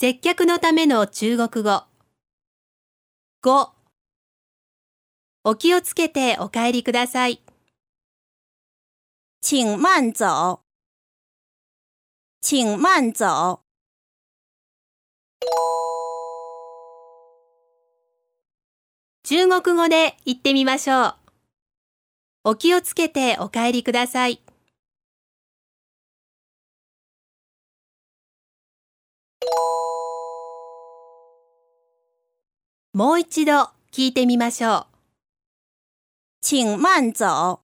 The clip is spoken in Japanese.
接客のための中国語。5お気をつけてお帰りください。请慢走。请慢走。中国語で言ってみましょう。お気をつけてお帰りください。もう一度聞いてみましょう。请慢走。